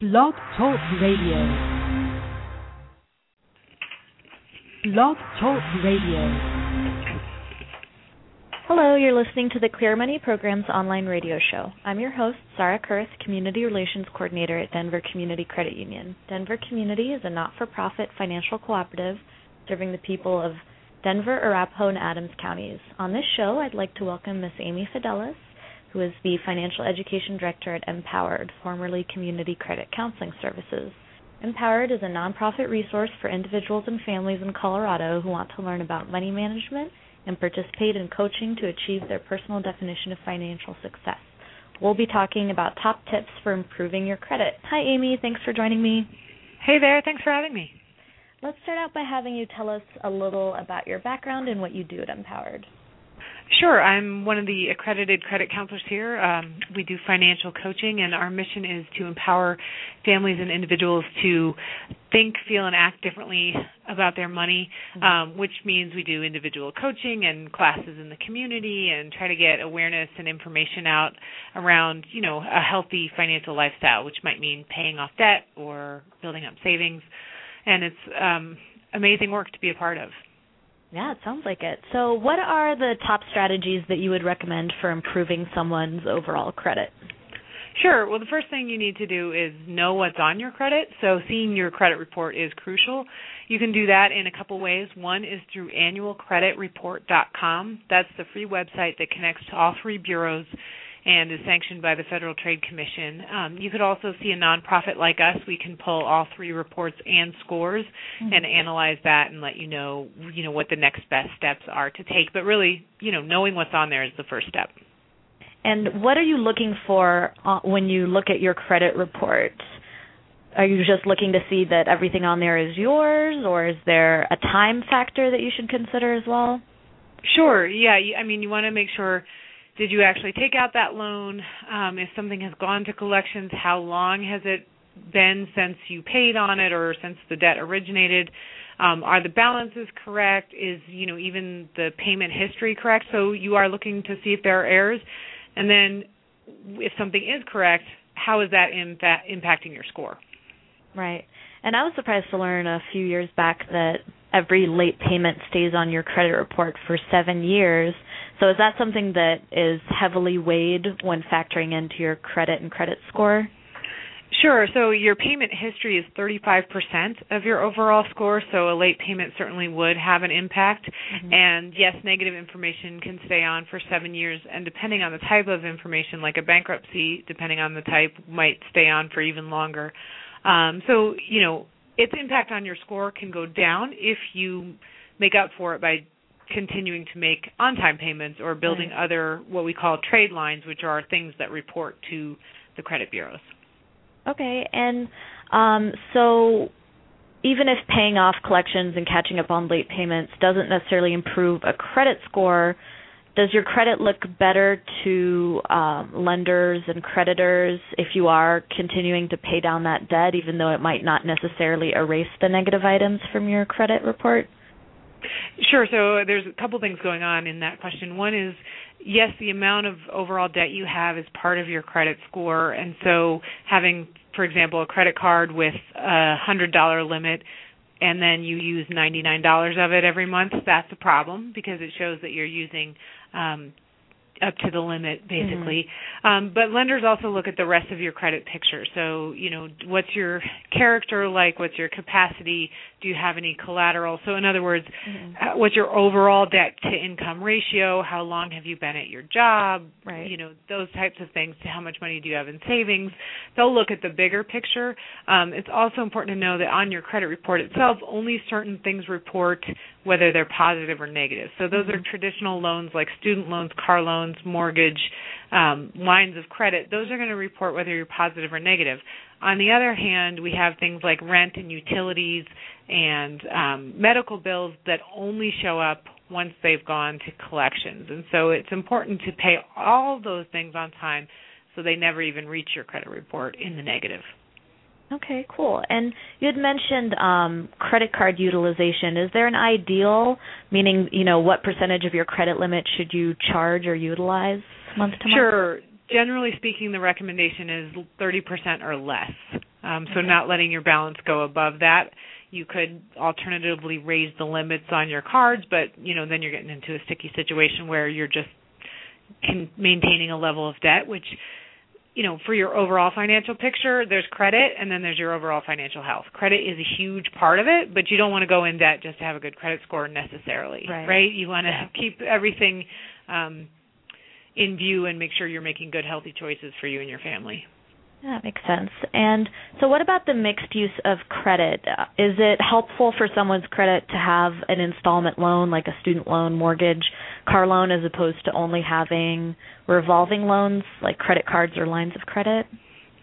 Blog Talk Radio. Blog Talk Radio. Hello, you're listening to the Clear Money Program's online radio show. I'm your host, Sarae Kurth, Community Relations Coordinator at Denver Community Credit Union. Denver Community is a not for profit financial cooperative serving the people of Denver, Arapahoe, and Adams counties. On this show, I'd like to welcome Miss Amy Fidelis, who is the Financial Education Director at Mpowered, formerly Community Credit Counseling Services. Mpowered is a nonprofit resource for individuals and families in Colorado who want to learn about money management and participate in coaching to achieve their personal definition of financial success. We'll be talking about top tips for improving your credit. Hi, Amy. Thanks for joining me. Hey there. Thanks for having me. Let's start out by having you tell us a little about your background and what you do at Mpowered. Sure. I'm one of the accredited credit counselors here. Um, we do financial coaching, and our mission is to empower families and individuals to think, feel, and act differently about their money, Mm-hmm. um, which means we do individual coaching and classes in the community and try to get awareness and information out around, you know, a healthy financial lifestyle, which might mean paying off debt or building up savings. And it's um, amazing work to be a part of. Yeah, it sounds like it. So, what are the top strategies that you would recommend for improving someone's overall credit? Sure. Well, the first thing you need to do is know what's on your credit. So, seeing your credit report is crucial. You can do that in a couple ways. One is through annualcreditreport.com. That's the free website that connects to all three bureaus and is sanctioned by the Federal Trade Commission. Um, you could also see a nonprofit like us. We can pull all three reports and scores Mm-hmm. and analyze that and let you know, you know, what the next best steps are to take. But really, you know, knowing what's on there is the first step. And what are you looking for uh, when you look at your credit report? Are you just looking to see that everything on there is yours, or is there a time factor that you should consider as well? Sure. Yeah. I mean, you want to make sure did you actually take out that loan? Um, if something has gone to collections, how long has it been since you paid on it or since the debt originated? Um, are the balances correct? Is you know even the payment history correct? So you are looking to see if there are errors, and then if something is correct, how is that impa- impacting your score? Right. And I was surprised to learn a few years back that every late payment stays on your credit report for seven years. So is that something that is heavily weighed when factoring into your credit and credit score? Sure. So your payment history is 35% of your overall score, so a late payment certainly would have an impact. And yes, negative information can stay on for seven years, and depending on the type of information, like a bankruptcy, depending on the type, might stay on for even longer. Um, so, you know, its impact on your score can go down if you make up for it by continuing to make on time payments or building other what we call trade lines, which are things that report to the credit bureaus. Okay, and um, so even if paying off collections and catching up on late payments doesn't necessarily improve a credit score, does your credit look better to um, lenders and creditors if you are continuing to pay down that debt, even though it might not necessarily erase the negative items from your credit report? Sure. So there's a couple things going on in that question. One is, yes, the amount of overall debt you have is part of your credit score, and so having, for example, a credit card with a hundred dollar limit, and then you use ninety nine dollars of it every month, that's a problem because it shows that you're using um, up to the limit basically. Um, but lenders also look at the rest of your credit picture. So, you know, what's your character like? What's your capacity? Do you have any collateral? So, in other words, uh, what's your overall debt to income ratio? How long have you been at your job? Right. You know, those types of things. How much money do you have in savings? They'll look at the bigger picture. Um, it's also important to know that on your credit report itself, only certain things report whether they're positive or negative. So those Mm-hmm. are traditional loans like student loans, car loans, mortgage, um, lines of credit. Those are going to report whether you're positive or negative. On the other hand, we have things like rent and utilities and um, medical bills that only show up once they've gone to collections. And so it's important to pay all those things on time so they never even reach your credit report in the negative. Okay, cool. And you had mentioned um, credit card utilization. Is there an ideal, meaning, you know, what percentage of your credit limit should you charge or utilize month to month? Sure. Generally speaking, the recommendation is 30% or less. Um, so Okay. not letting your balance go above that. You could alternatively raise the limits on your cards, but you know then you're getting into a sticky situation where you're just maintaining a level of debt, which you know for your overall financial picture, there's credit and then there's your overall financial health. Credit is a huge part of it, but you don't want to go in debt just to have a good credit score necessarily, Right. You want to keep everything um, in view and make sure you're making good, healthy choices for you and your family. That makes sense. And so, what about the mixed use of credit? Is it helpful for someone's credit to have an installment loan, like a student loan, mortgage, car loan, as opposed to only having revolving loans, like credit cards or lines of credit?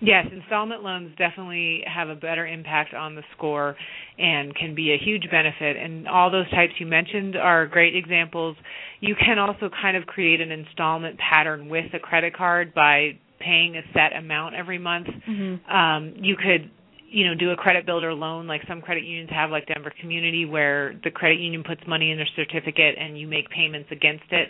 Yes, installment loans definitely have a better impact on the score and can be a huge benefit. And all those types you mentioned are great examples. You can also kind of create an installment pattern with a credit card by paying a set amount every month. Mm-hmm. Um, you could you know do a credit builder loan like some credit unions have like Denver Community where the credit union puts money in their certificate and you make payments against it.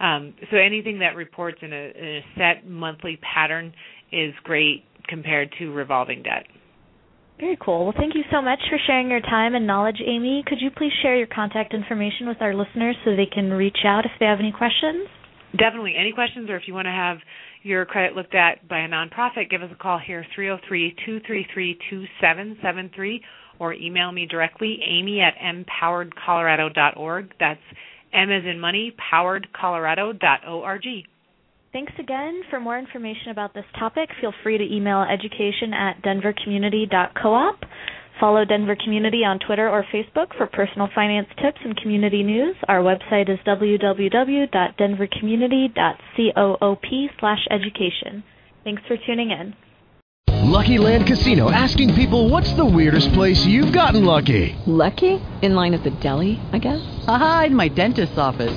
Um, so anything that reports in a, in a set monthly pattern is great compared to revolving debt. Very cool. Well, thank you so much for sharing your time and knowledge, Amy. Could you please share your contact information with our listeners so they can reach out if they have any questions? Definitely. Any questions or if you want to have your credit looked at by a nonprofit, give us a call here, 303-233-2773, or email me directly, amy at mpoweredcolorado.org. That's M as in money, poweredcolorado.org. Thanks again. For more information about this topic, feel free to email education at denvercommunity.coop. Follow Denver Community on Twitter or Facebook for personal finance tips and community news. Our website is www.denvercommunity.coop slash education. Thanks for tuning in. Lucky Land Casino asking people what's the weirdest place you've gotten lucky? Lucky? In line at the deli, I guess? Aha, in my dentist's office.